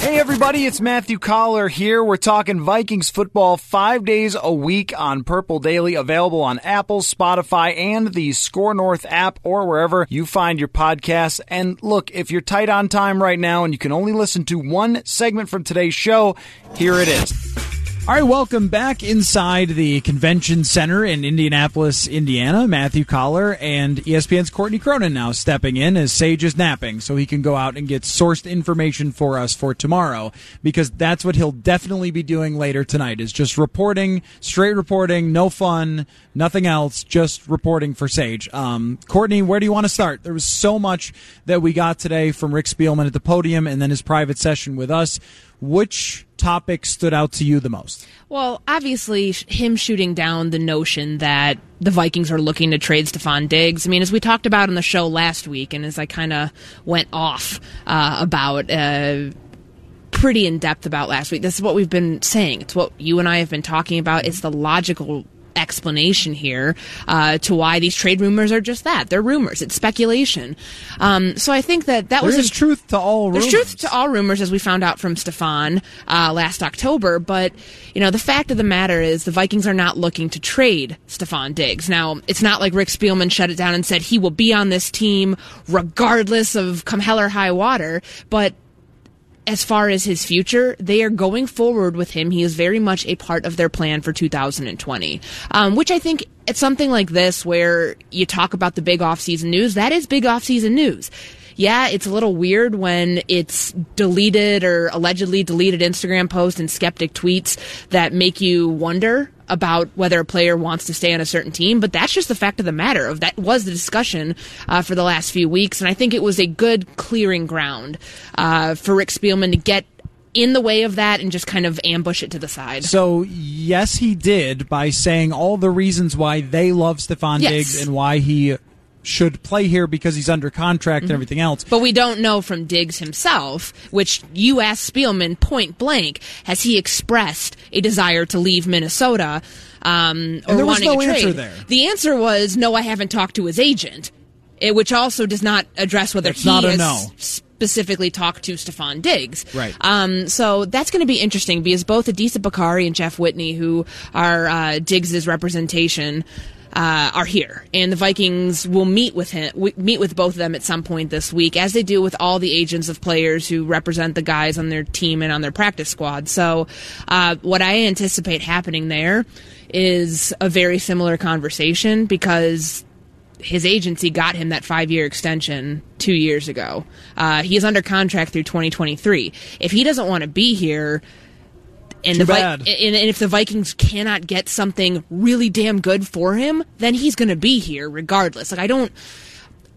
Hey everybody, it's Matthew Coller here. We're talking Vikings football five days a week on Purple Daily, available on Apple, Spotify, and the Score North app or wherever you find your podcasts. And look, if you're tight on time right now and you can only listen to one segment from today's show, here it is. All right, welcome back inside the convention center in Indianapolis, Indiana. Matthew Coller and ESPN's Courtney Cronin now stepping in as Sage is napping so he can go out and get sourced information for us for tomorrow because that's what he'll definitely be doing later tonight is just reporting, straight reporting, no fun, nothing else, just reporting for Sage. Um, Courtney, where do you want to start? There was so much that we got today from Rick Spielman at the podium and then his private session with us. Which topic stood out to you the most? Well, obviously, him shooting down the notion that the Vikings are looking to trade Stefon Diggs. I mean, as we talked about on the show last week, and as I kind of went off uh, about. Uh, pretty in depth about last week. This is what we've been saying. It's what you and I have been talking about. It's the logical explanation here uh, to why these trade rumors are just that. They're rumors. It's speculation. Um, so I think that that there was is truth to all there's rumors. truth to all rumors, as we found out from Stefon uh, last October. But you know, the fact of the matter is, the Vikings are not looking to trade Stefon Diggs. Now, it's not like Rick Spielman shut it down and said he will be on this team regardless of come hell or high water. But as far as his future, they are going forward with him. He is very much a part of their plan for 2020, um, which I think it's something like this where you talk about the big offseason news. That is big offseason news. Yeah, it's a little weird when it's deleted or allegedly deleted Instagram posts and skeptic tweets that make you wonder about whether a player wants to stay on a certain team, but that's just the fact of the matter. Of that was the discussion uh, for the last few weeks, and I think it was a good clearing ground uh, for Rick Spielman to get in the way of that and just kind of ambush it to the side. So yes, he did by saying all the reasons why they love Stefon Yes. Diggs and why he should play here because he's under contract and everything else. But we don't know from Diggs himself, which you asked Spielman point blank, has he expressed a desire to leave Minnesota um, or wanting no a trade? answer there. The answer was no. I haven't talked to his agent, eh, which also does not address whether That's he not a has no. specifically talked to Stefon Diggs. Right. Um, so that's going to be interesting because both Adisa Bakari and Jeff Whitney, who are uh, Diggs's representation. Uh, are here, and the Vikings will meet with him, meet with both of them at some point this week, as they do with all the agents of players who represent the guys on their team and on their practice squad. So, uh, what I anticipate happening there is a very similar conversation because his agency got him that five year extension two years ago. Uh, he is under contract through 2023. If he doesn't want to be here, and Too the Vi- bad. and, and if the Vikings cannot get something really damn good for him, then he's going to be here regardless. Like I don't.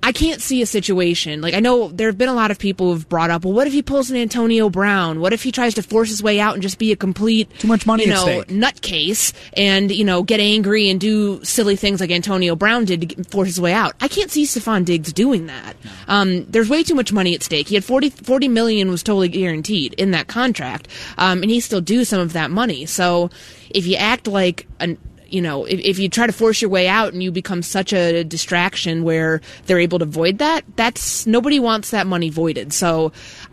I can't see a situation like I know there have been a lot of people who've brought up. Well, what if he pulls an Antonio Brown? What if he tries to force his way out and just be a complete Too much money you know, nutcase and you know get angry and do silly things like Antonio Brown did to force his way out. I can't see Stefon Diggs doing that. Um, there's way too much money at stake. He had 40, 40 million was totally guaranteed in that contract, um, and he still due some of that money. So if you act like an you know, if, if you try to force your way out and you become such a distraction where they're able to void that, that's nobody wants that money voided. So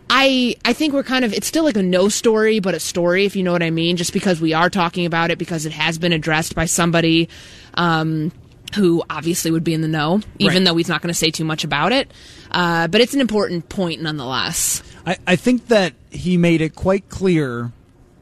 I I think we're kind of it's still like a no story, but a story, if you know what I mean, just because we are talking about it because it has been addressed by somebody um who obviously would be in the know, even Right. though he's not going to say too much about it. Uh, but it's an important point nonetheless. I, I think that he made it quite clear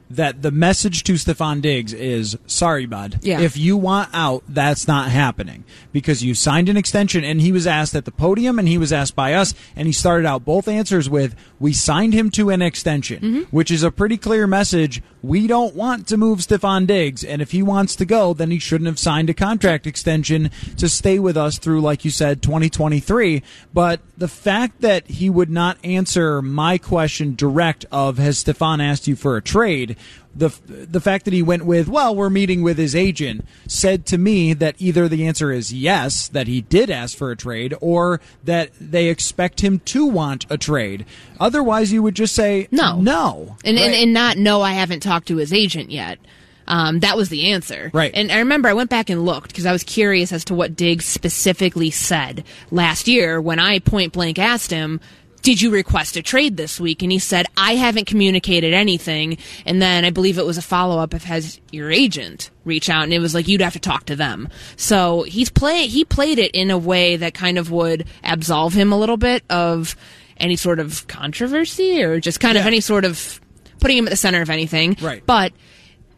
that the message to Stefon Diggs is sorry, bud. Yeah. If you want out, that's not happening because you signed an extension. And he was asked at the podium and he was asked by us. And he started out both answers with, We signed him to an extension, Mm-hmm. which is a pretty clear message. We don't want to move Stefon Diggs. And if he wants to go, then he shouldn't have signed a contract extension to stay with us through, like you said, 2023. But the fact that he would not answer my question direct of, Has Stefon asked you for a trade? The the fact that he went with well we're meeting with his agent said to me that either the answer is yes that he did ask for a trade or that they expect him to want a trade. Otherwise you would just say No. no. And, and and not no i haven't talked to his agent yet. Um, that was the answer. Right. and i remember i went back and looked because i was curious as to what diggs specifically said last year when i point blank asked him did you request a trade this week? And he said i haven't communicated anything. And then i believe it was a follow-up of has your agent reach out? And it was like you'd have to talk to them. So he's play he played it in a way that kind of would absolve him a little bit of any sort of controversy or just kind of any sort of putting him at the center of anything. Right. But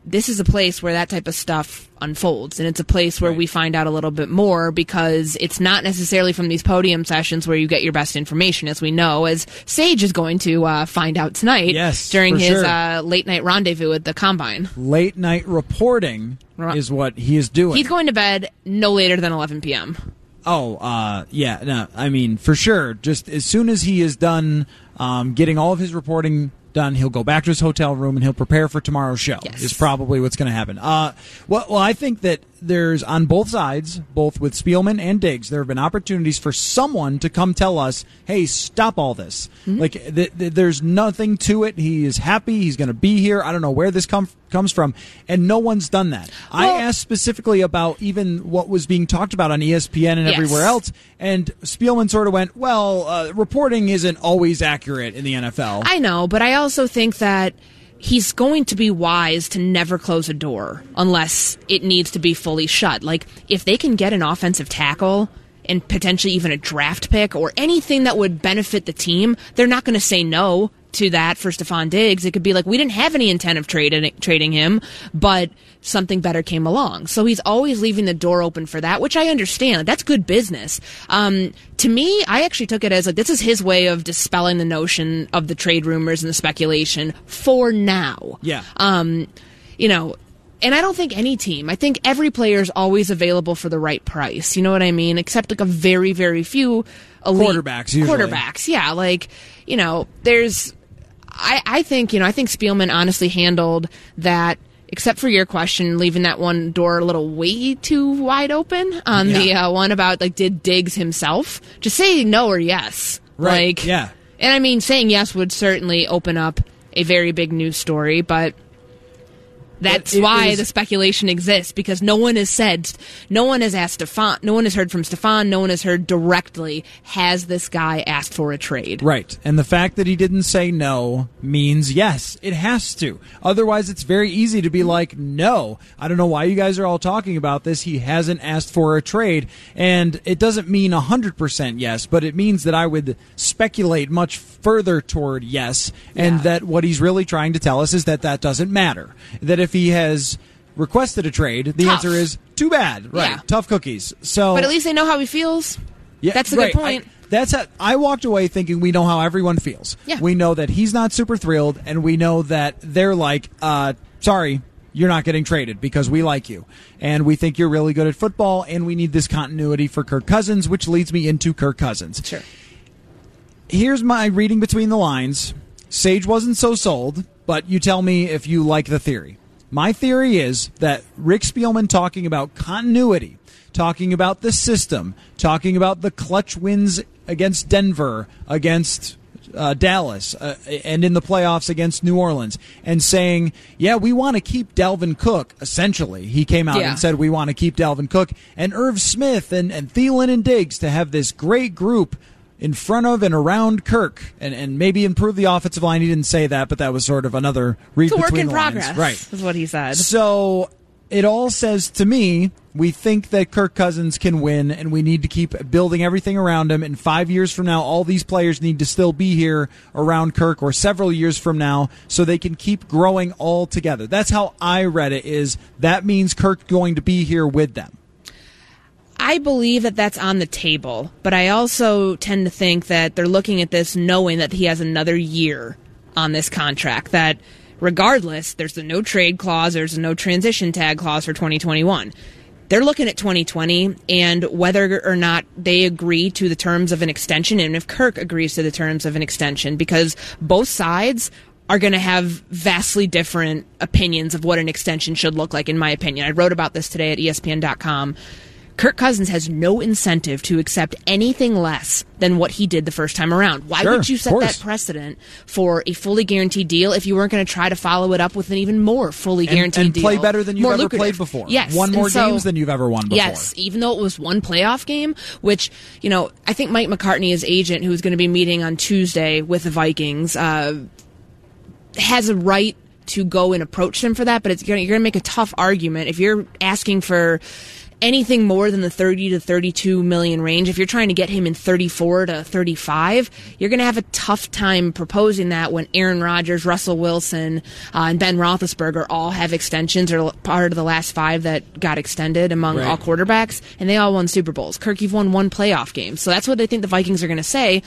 this is a place where that type of stuff unfolds and it's a place where Right. we find out a little bit more because it's not necessarily from these podium sessions where you get your best information as we know as sage is going to uh, find out tonight Yes, during his sure. uh, late night rendezvous at the combine late night reporting is what he is doing he's going to bed no later than 11 p.m Oh, uh, yeah, no, I mean, for sure. Just as soon as he is done um, getting all of his reporting done, he'll go back to his hotel room and he'll prepare for tomorrow's show. Yes. Is probably what's going to happen. Uh, well, well, I think that there's on both sides, both with Spielman and Diggs, there have been opportunities for someone to come tell us, "Hey, stop all this." Like, th- th- there's nothing to it. He is happy. He's going to be here. I don't know where this com- comes from, and no one's done that. I asked specifically about even what was being talked about on ESPN and Yes. everywhere else, and Spielman sort of went, "Well, uh, reporting isn't always accurate in the NFL." I know, but I also think that he's going to be wise to never close a door unless it needs to be fully shut. Like, if they can get an offensive tackle and potentially even a draft pick or anything that would benefit the team, they're not going to say no to that for Stefon Diggs. It could be like, we didn't have any intent of trading, trading him, but something better came along. So he's always leaving the door open for that, which I understand. That's good business. Um, to me, I actually took it as like, this is his way of dispelling the notion of the trade rumors and the speculation for now. Yeah. Um, you know, and I don't think any team. I think every player is always available for the right price. You know what I mean? Except like a very, very few elite Quarterbacks, usually. Quarterbacks, yeah. Like you know, there's. I I think you know I think Spielman honestly handled that. Except for your question, leaving that one door a little way too wide open on the uh, one about like did Diggs himself just say no or yes, Right, Like yeah. and I mean, saying yes would certainly open up a very big news story, but that's why is- the speculation exists because no one has said, no one has asked Stefon, no one has heard from Stefon, no one has heard directly, has this guy asked for a trade? Right. And the fact that he didn't say no means yes, it has to. Otherwise, it's very easy to be like, no. I don't know why you guys are all talking about this. He hasn't asked for a trade. And it doesn't mean 100% yes, but it means that I would speculate much further toward yes. And Yeah. that what he's really trying to tell us is that that doesn't matter. That if he has requested a trade, the Tough. answer is too bad. Right. Yeah. Tough cookies. So But at least they know how he feels. yeah, That's a right. good point. I, that's a, I walked away thinking we know how everyone feels. Yeah. We know that he's not super thrilled, and we know that they're like, uh, sorry, you're not getting traded because we like you. And we think you're really good at football, and we need this continuity for Kirk Cousins, which leads me into Kirk Cousins. Sure. Here's my reading between the lines. Sage wasn't so sold, but you tell me if you like the theory. My theory is that Rick Spielman talking about continuity, talking about the system, talking about the clutch wins against Denver, against uh, Dallas, uh, and in the playoffs against New Orleans, and saying, yeah, we want to keep Dalvin Cook, essentially. He came out Yeah. and said, we want to keep Dalvin Cook, and Irv Smith, and, and Thielen and Diggs to have this great group in front of and around Kirk, and, and maybe improve the offensive line. He didn't say that, but that was sort of another read It's a work in the lines. progress. Right. Is what he said. So it all says to me We think that Kirk Cousins can win, and we need to keep building everything around him. And five years from now, all these players need to still be here around Kirk, or several years from now, so they can keep growing all together. That's how I read it. Is that means Kirk going to be here with them? I believe that that's on the table, but I also tend to think that they're looking at this knowing that he has another year on this contract. That regardless, there's a no trade clause, there's a no transition tag clause for 2021. They're looking at 2020 and whether or not they agree to the terms of an extension and if Kirk agrees to the terms of an extension because both sides are going to have vastly different opinions of what an extension should look like, in my opinion. I wrote about this today at ESPN.com. Kirk Cousins has no incentive to accept anything less than what he did the first time around. Why Sure, would you set that precedent for a fully guaranteed deal if you weren't going to try to follow it up with an even more fully And, guaranteed and deal? play better than you've more ever lucrative? played before. Yes, won more so- games than you've ever won before. Yes, even though it was one playoff game, which, you know, I think Mike McCartney, his agent, who's going to be meeting on Tuesday with the Vikings, uh, has a right to go and approach them for that, but it's you're going to make a tough argument if you're asking for anything more than the 30 to 32 million range. If you're trying to get him in 34 to 35, you're going to have a tough time proposing that when Aaron Rodgers, Russell Wilson, uh, and Ben Roethlisberger all have extensions or are part of the last five that got extended among Right. all quarterbacks, and they all won Super Bowls. Kirk, you've won one playoff game. So that's what I think the Vikings are going to say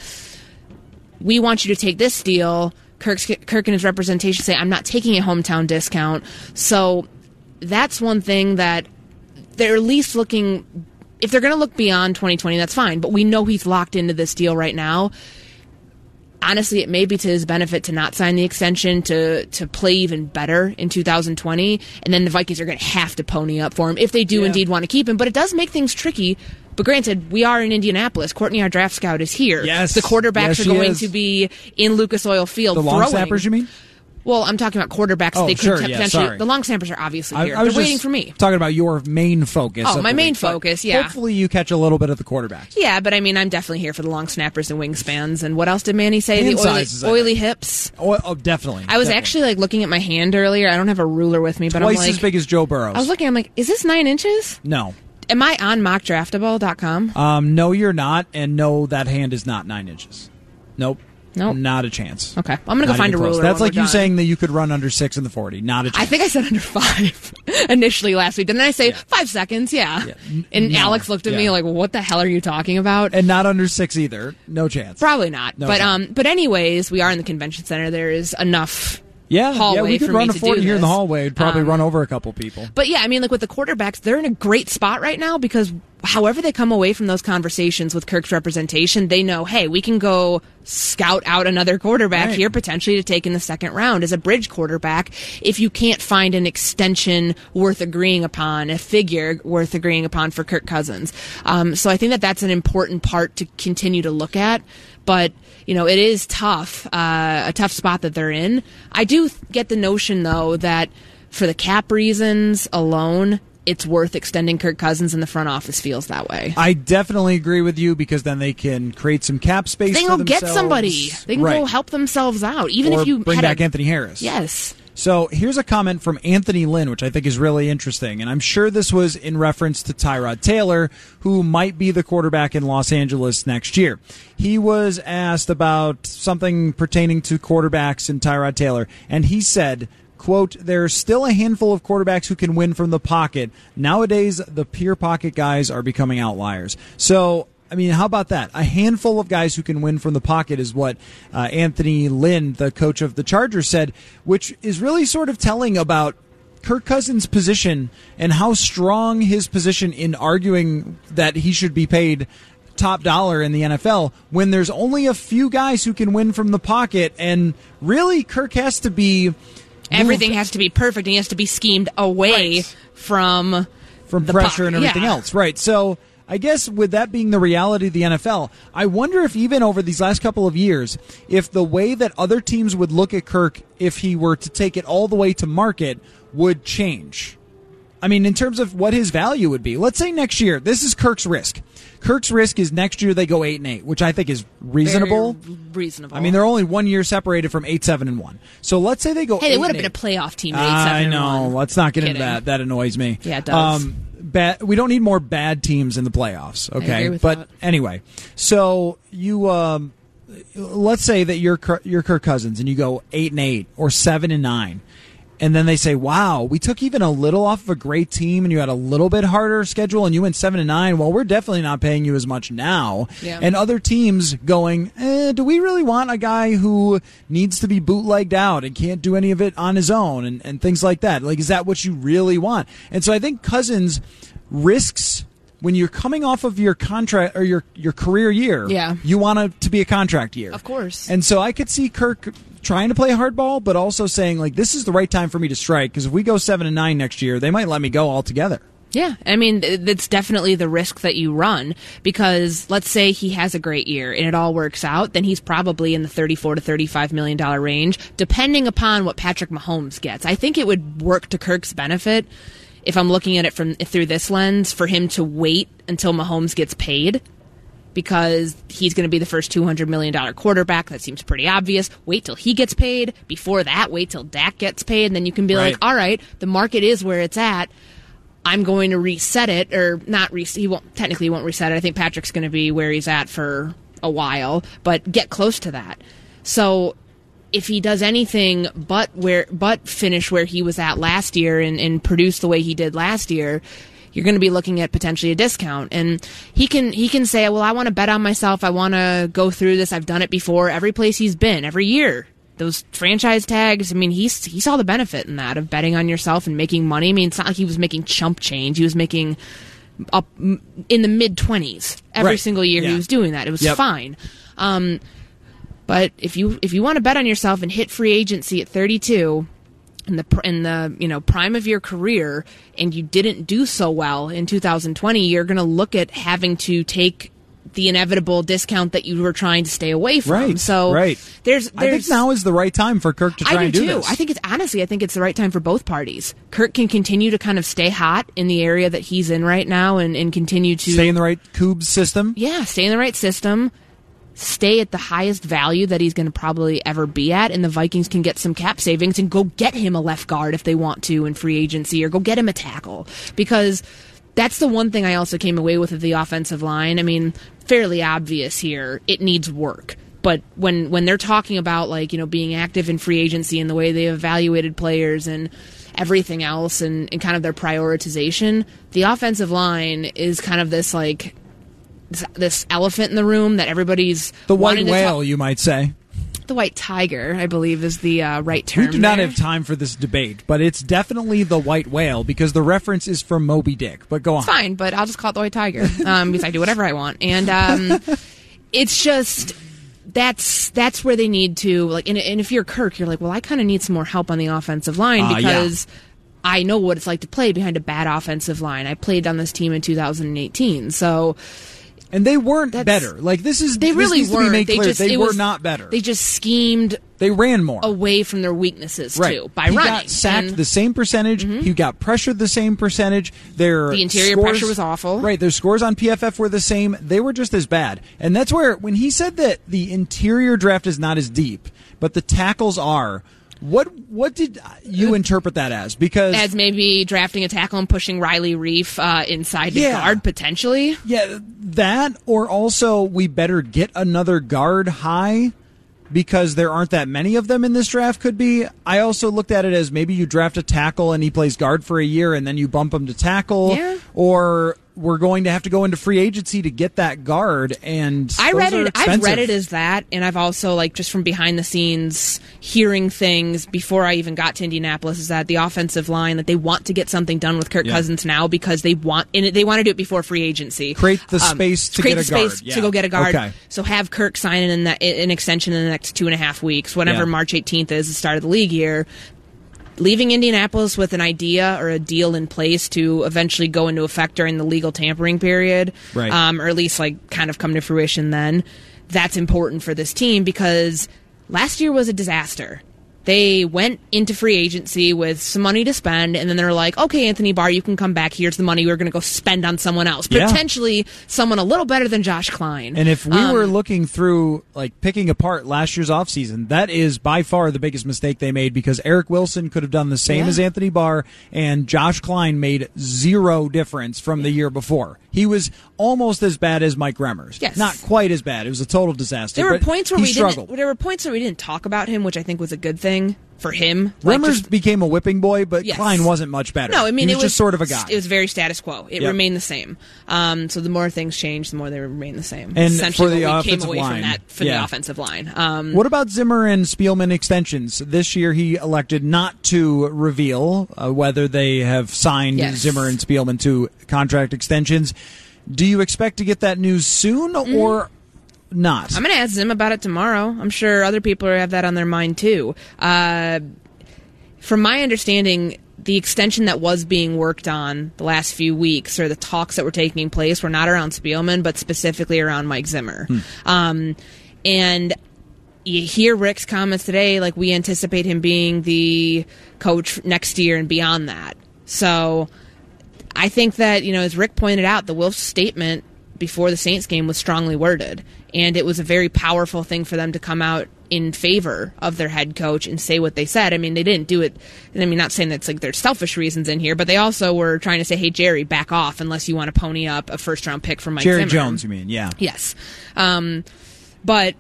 we want you to take this deal. Kirk's, Kirk and his representation say, I'm not taking a hometown discount. So that's one thing that they're at least looking. If they're going to look beyond 2020, that's fine. But we know he's locked into this deal right now. Honestly, it may be to his benefit to not sign the extension to to play even better in 2020, and then the Vikings are going to have to pony up for him if they do Yeah. indeed want to keep him. But it does make things tricky. But granted, we are in Indianapolis. Courtney, our draft scout, is here. Yes. the quarterbacks Yes, are going is. to be in Lucas Oil Field. the long throwing. snappers, you mean? Well, I'm talking about quarterbacks. Oh, they could sure, t- yeah, potentially. sorry. The long snappers are obviously I, here. I was They're waiting for me. Talking about your main focus. Oh, my main week, focus, yeah. Hopefully, you catch a little bit of the quarterbacks. Yeah, but I mean, I'm definitely here for the long snappers and wingspans. And what else did Manny say? Hand the oily, sizes, oily hips. Oh, oh, definitely. I was definitely. actually like looking at my hand earlier. I don't have a ruler with me, but twice I'm like, as big as Joe Burrows. I was looking. I'm like, is this nine inches? no, Am I on mockdraftable.com? um, no, you're not, and no, that hand is not nine inches. Nope. Nope. Not a chance. Okay, I'm gonna go find a close. ruler. That's like you done. saying that you could run under six in the forty. Not a chance. I think I said under five initially last week. Didn't I say five seconds? Yeah. And No. Alex looked at me like, "What the hell are you talking about?" and not under six either. No chance. Probably not. No but chance. um, but anyways, we are in the convention center. There is enough. Yeah, hallway yeah, we could for run me a to forty do here in the hallway. It'd probably Um, run over a couple people. But yeah, I mean, like with the quarterbacks, they're in a great spot right now because however they come away from those conversations with Kirk's representation, they know, hey, we can go scout out another quarterback Right. here potentially to take in the second round as a bridge quarterback if you can't find an extension worth agreeing upon, a figure worth agreeing upon for Kirk Cousins. Um, so I think that that's an important part to continue to look at. But you know, it is tough, uh, a tough spot that they're in. I do get the notion though that for the cap reasons alone, it's worth extending Kirk Cousins, and the front office feels that way. I definitely agree with you because then they can create some cap space. They can go get somebody. They can right. go help themselves out, even or if you bring back a, Anthony Harris. Yes. So here's a comment from Anthony Lynn, which I think is really interesting. And I'm sure this was in reference to Tyrod Taylor, who might be the quarterback in Los Angeles next year. He was asked about something pertaining to quarterbacks and Tyrod Taylor, and he said, quote, there's still a handful of quarterbacks who can win from the pocket. Nowadays, the pure pocket guys are becoming outliers. So I mean, how about that? A handful of guys who can win from the pocket is what uh, Anthony Lynn, the coach of the Chargers, said, which is really sort of telling about Kirk Cousins' position and how strong his position in arguing that he should be paid top dollar in the NFL when there's only a few guys who can win from the pocket. And really, Kirk has to be. Everything has to be perfect, and he has to be schemed away Right. from from pressure puck. and everything Yeah. else. Right. So I guess with that being the reality of the NFL, I wonder if even over these last couple of years, if the way that other teams would look at Kirk if he were to take it all the way to market would change. I mean, in terms of what his value would be. Let's say next year, this is Kirk's risk. Kirk's risk is next year they go eight and eight, which I think is reasonable. Very reasonable. I mean, they're only one year separated from eight, seven, and one. So let's say they go. hey, they would have been a playoff team. At eight, seven, I know. Let's not get into that. That annoys me. Yeah, it does. Um, bad. We don't need more bad teams in the playoffs. Okay, but that. anyway, so you um, let's say that you're you're Kirk Cousins and you go eight and eight or seven and nine. And then they say, "Wow, we took even a little off of a great team, and you had a little bit harder schedule, and you went seven and nine. Well, we're definitely not paying you as much now." Yeah. And other teams going, eh, "Do we really want a guy who needs to be bootlegged out and can't do any of it on his own, and, and things like that? Like, is that what you really want?" And so I think Cousins risks when you're coming off of your contract or your your career year. Yeah. you want it to be a contract year, Of course. and so I could see Kirk trying to play hardball, but also saying like, "This is the right time for me to strike." Because if we go seven and nine next year, they might let me go altogether. Yeah, I mean, th- that's definitely the risk that you run because let's say he has a great year and it all works out, then he's probably in the 34 to 35 million dollar range, depending upon what Patrick Mahomes gets. I think it would work to Kirk's benefit if I'm looking at it from through this lens for him to wait until Mahomes gets paid because he's going to be the first $200 million quarterback. That seems pretty obvious. Wait till he gets paid. Before that, wait till Dak gets paid. And then you can be Right. like, all right, the market is where it's at. I'm going to reset it, or not reset. He won't technically won't reset it. I think Patrick's going to be where he's at for a while, but get close to that. So if he does anything but where but finish where he was at last year and, and produce the way he did last year, you're going to be looking at potentially a discount. And he can he can say, well, I want to bet on myself. I want to go through this. I've done it before. Every place he's been, every year. Those franchise tags. I mean, he's he saw the benefit in that of betting on yourself and making money. I mean, it's not like he was making chump change. He was making up in the mid twenties every Right. single year. Yeah. He was doing that. It was Yep. fine. Um, but if you if you want to bet on yourself and hit free agency at 32 in the in the you know prime of your career and you didn't do so well in 2020, you're going to look at having to take the inevitable discount that you were trying to stay away from. Right, So right. there's I think now is the right time for Kirk to try I and do, do too. this. I think it's honestly, I think it's the right time for both parties. Kirk can continue to kind of stay hot in the area that he's in right now, and, and continue to stay in the right Cubes system. yeah, stay in the right system, stay at the highest value that he's going to probably ever be at, and the Vikings can get some cap savings and go get him a left guard if they want to in free agency, or go get him a tackle because. That's the one thing I also came away with of the offensive line. I mean, fairly obvious here. It needs work. But when when they're talking about like, you know, being active in free agency and the way they evaluated players and everything else and, and kind of their prioritization, the offensive line is kind of this like this, elephant in the room that everybody's The white whale, talk- you might say. the white tiger, I believe, is the uh, right term. We do not there. have time for this debate, but it's definitely the white whale because the reference is from Moby Dick. But go on. It's fine, but I'll just call it the white tiger um, because I do whatever I want, and um, it's just that's that's where they need to like. And, and if you're Kirk, you're like, well, I kind of need some more help on the offensive line yeah. because. I know what it's like to play behind a bad offensive line. I played on this team in 2018, so And they weren't That's- better. Like this is they this really needs to be weren't. they clear. just they were was- not better. They just schemed They ran more. away from their weaknesses right. too by he running. got sacked And- Mm-hmm. the same percentage. He got pressured the same percentage. Their The interior scores- pressure was awful. Right. Their scores on PFF were the same. They were just as bad. And that's where when he said that the interior draft is not as deep, but the tackles are. What what did you interpret that as? Because as maybe drafting a tackle and pushing Riley Reiff uh, inside the Yeah. guard potentially. Yeah, that or also we better get another guard high because there aren't that many of them in this draft could be. I also looked at it as maybe you draft a tackle and he plays guard for a year and then you bump him to tackle Yeah. or we're going to have to go into free agency to get that guard and I read it. I've read it as that, and I've also like just from behind the scenes hearing things before I even got to Indianapolis is that the offensive line that they want to get something done with Kirk Yeah. Cousins now because they want and they want to do it before free agency. Create the um, space to create get the a guard, space yeah. to go get a guard. Okay. So have Kirk sign an, an extension in the next two and a half weeks, whenever Yeah. March 18th is the start of the league year. Leaving Indianapolis with an idea or a deal in place to eventually go into effect during the legal tampering period, Right. um, or at least like kind of come to fruition then. That's important for this team because last year was a disaster. They went into free agency with some money to spend, and then they're like, okay, Anthony Barr, you can come back. Here's the money we're going to go spend on someone else. Yeah. Potentially someone a little better than Josh Kline. And if we Um, were looking through, like, picking apart last year's offseason, that is by far the biggest mistake they made because Eric Wilson could have done the same Yeah. as Anthony Barr, and Josh Kline made zero difference from the year before. He was almost as bad as Mike Remmers. Yes. Not quite as bad. It was a total disaster. there were points where we struggled. didn't. There were points where we didn't talk about him, which I think was a good thing for him. Like, Remmers just- became a whipping boy, but Yes. Kline wasn't much better. No, I mean he it was just sort of a guy. It was very status quo. It Yep. remained the same. Um, so the more things changed, the more they remain the same. And Essentially, for the what we came offensive away line, from that for yeah. the offensive line. Um, What about Zimmer and Spielman extensions? This year he elected not to reveal uh, whether they have signed Yes. Zimmer and Spielman to contract extensions. Do you expect to get that news soon or not? I'm going to ask Zim about it tomorrow. I'm sure other people have that on their mind too. Uh, from my understanding, the extension that was being worked on the last few weeks, or the talks that were taking place, were not around Spielman, but specifically around Mike Zimmer. Um, and you hear Rick's comments today, like we anticipate him being the coach next year and beyond that. So I think that, you know, as Rick pointed out, the Wilfs statement before the Saints game was strongly worded. And it was a very powerful thing for them to come out in favor of their head coach and say what they said. I mean, they didn't do it. I mean, not saying that's like there's selfish reasons in here, but they also were trying to say, hey, Jerry, back off unless you want to pony up a first round pick from Mike Jerry Zimmer. Jones, you mean? Yeah. Yes. Um, but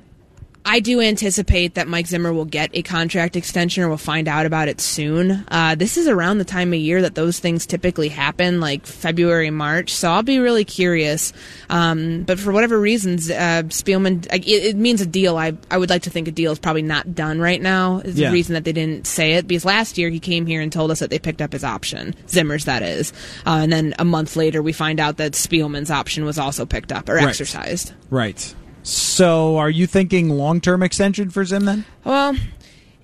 I do anticipate that Mike Zimmer will get a contract extension or we'll find out about it soon. Uh, this is around the time of year that those things typically happen, like February, March. So I'll be really curious. Um, but for whatever reasons, uh, Spielman, like, it, it means a deal. I, I would like to think a deal is probably not done right now. Is Yeah. the reason that they didn't say it because last year he came here and told us that they picked up his option, Zimmer's that is. Uh, and then a month later we find out that Spielman's option was also picked up or Right. exercised. Right. So are you thinking long term extension for Zim then? Well,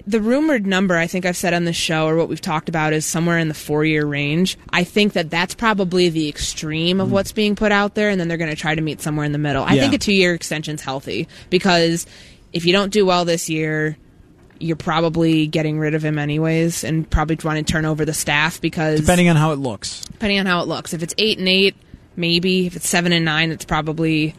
the rumored number I think I've said on the show or what we've talked about is somewhere in the four year range. I think that that's probably the extreme of hmm. what's being put out there, and then they're going to try to meet somewhere in the middle. I Yeah. think a two year extension's healthy because if you don't do well this year, you're probably getting rid of him anyways, and probably want to turn over the staff because Depending on how it looks. depending on how it looks. If it's eight and eight, maybe. If it's seven and nine, it's probably.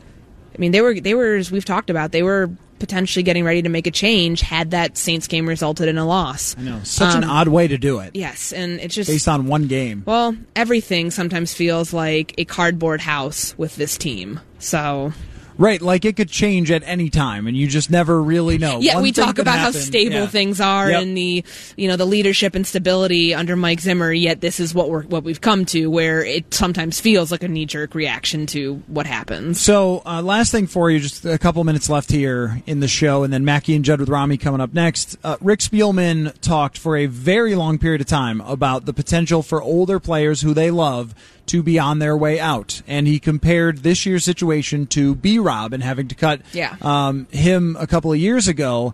I mean, they were they were as we've talked about. They were potentially getting ready to make a change had that Saints game resulted in a loss. I know. Such an Um, odd way to do it. Yes, and it's just Based on one game. well, everything sometimes feels like a cardboard house with this team. So Right, like it could change at any time, and you just never really know. yeah, One we talk about how stable Yeah. things are Yep. and the you know the leadership and stability under Mike Zimmer. Yet this is what we're what we've come to, where it sometimes feels like a knee jerk reaction to what happens. So, uh, last thing for you, just a couple minutes left here in the show, and then Mackie and Judd with Rami coming up next. Uh, Rick Spielman talked for a very long period of time about the potential for older players who they love to be on their way out, and he compared this year's situation to B. Rob and having to cut Yeah. um, him a couple of years ago.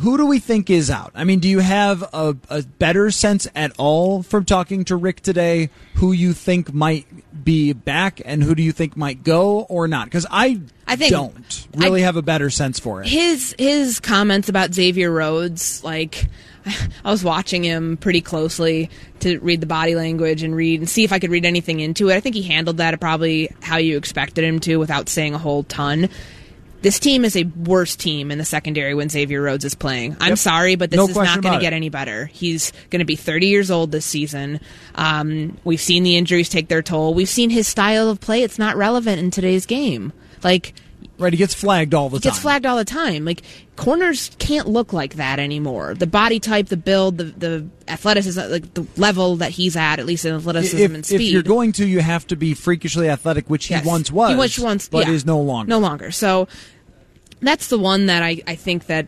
Who do we think is out? I mean, do you have a, a better sense at all from talking to Rick today who you think might be back and who do you think might go or not? Because I, I think- don't really I- have a better sense for it. his his comments about Xavier Rhodes, like I was watching him pretty closely to read the body language and read and see if I could read anything into it. I think he handled that probably how you expected him to without saying a whole ton. This team is a worse team in the secondary when Xavier Rhodes is playing. I'm Yep. sorry, but this No is not going to get any better. He's going to be 30 years old this season. Um, we've seen the injuries take their toll. We've seen his style of play. It's not relevant in today's game. Like right, he gets flagged all the he time. gets flagged all the time. Like corners can't look like that anymore. The body type, the build, the the athleticism, like the level that he's at, at least in athleticism If, and speed. if you're going to, you have to be freakishly athletic, which Yes. he once was. He once, once but yeah. is no longer. No longer. So that's the one that I, I think that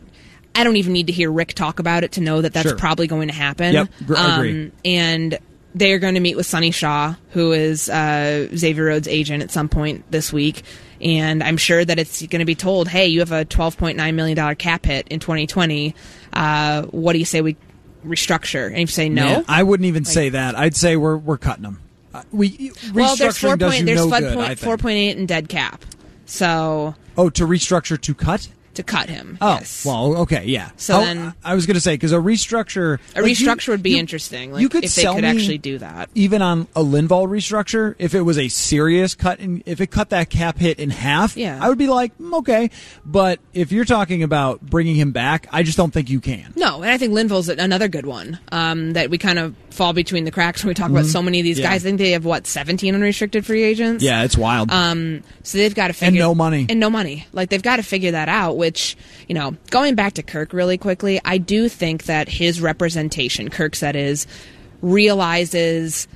I don't even need to hear Rick talk about it to know that that's Sure. probably going to happen. Yep, gr- agree. Um, and they're going to meet with Sonny Shaw, who is uh, Xavier Rhodes' agent, at some point this week. And I'm sure that it's going to be told, hey, you have a $12.9 million cap hit in 2020. Uh, what do you say we restructure? And if you say no, Man, I wouldn't even say that. I'd say we're we're cutting them. Uh, we well, there's four point there's no good. Point four point eight in dead cap. So Oh, to restructure to cut? To cut him. Oh, yes. well, okay, yeah. So How- then- I was going to say because a restructure, a like, you- restructure would be you- interesting. Like, you could if they could actually do that. even on a Linval restructure. If it was a serious cut, and if it cut that cap hit in half, Yeah. I would be like, mm, okay. But if you're talking about bringing him back, I just don't think you can. No, and I think Linval's another good one um, that we kind of fall between the cracks when we talk about so many of these Mm-hmm. Yeah. guys. I think they have what seventeen unrestricted free agents. Yeah, it's wild. Um, so they've got to figure and no money. and no money. Like they've got to figure that out. Which you know, going back to Kirk really quickly, I do think that his representation, Kirk's that is, realizes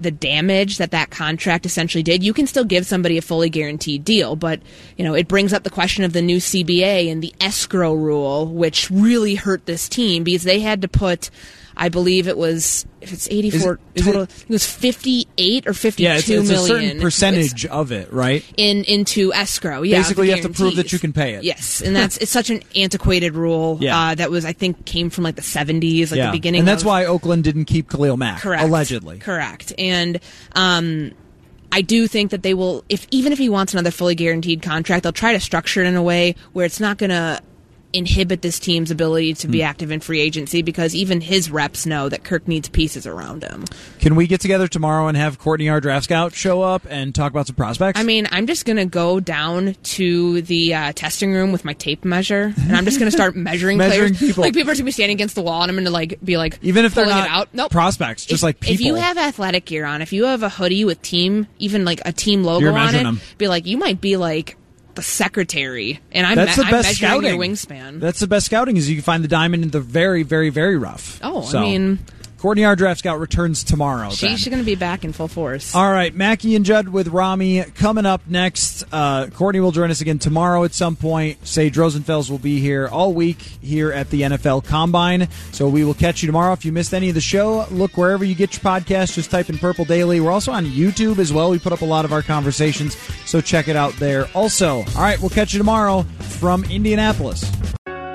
the damage that that contract essentially did. You can still give somebody a fully guaranteed deal, but you know it brings up the question of the new CBA and the escrow rule, which really hurt this team because they had to put. I believe it was if it's eighty four is total. it- It, was fifty eight or fifty two yeah, million. it's, it's a certain percentage of it, right? in into escrow. Yeah, Basically, you have to prove that you can pay it. Yes, and that's it's such an antiquated rule. Yeah. uh, that was I think came from like the seventies, like yeah, the beginning. and that's of- why Oakland didn't keep Khalil Mack, correct, allegedly. correct, and um. I do think that they will, if even if he wants another fully guaranteed contract, they'll try to structure it in a way where it's not going to inhibit this team's ability to Hmm. be active in free agency because even his reps know that Kirk needs pieces around him. Can we get together tomorrow and have Courtney, our draft scout, show up and talk about some prospects? I mean, I'm just gonna go down to the uh, testing room with my tape measure, and I'm just gonna start measuring, Measuring players. people. Like people are gonna be standing against the wall, and I'm gonna like be like, Even if they're not out. Nope. prospects, just If- like If you have athletic gear on, if you have a hoodie with team, even like a team logo on it, them. be like, you might be like the secretary, and I'm, That's me- the I'm best measuring scouting. your wingspan. That's the best scouting is you can find the diamond in the very, very, very rough. Oh, I mean- Courtney, our draft scout, returns tomorrow. then. She's gonna be back in full force. All right, Mackie and Judd with Rami coming up next. Uh, Courtney will join us again tomorrow at some point. Sage Rosenfels will be here all week here at the NFL Combine. So we will catch you tomorrow. If you missed any of the show, look wherever you get your podcast. Just type in Purple Daily. We're also on YouTube as well. We put up a lot of our conversations, so check it out there. Also, all right, we'll catch you tomorrow from Indianapolis.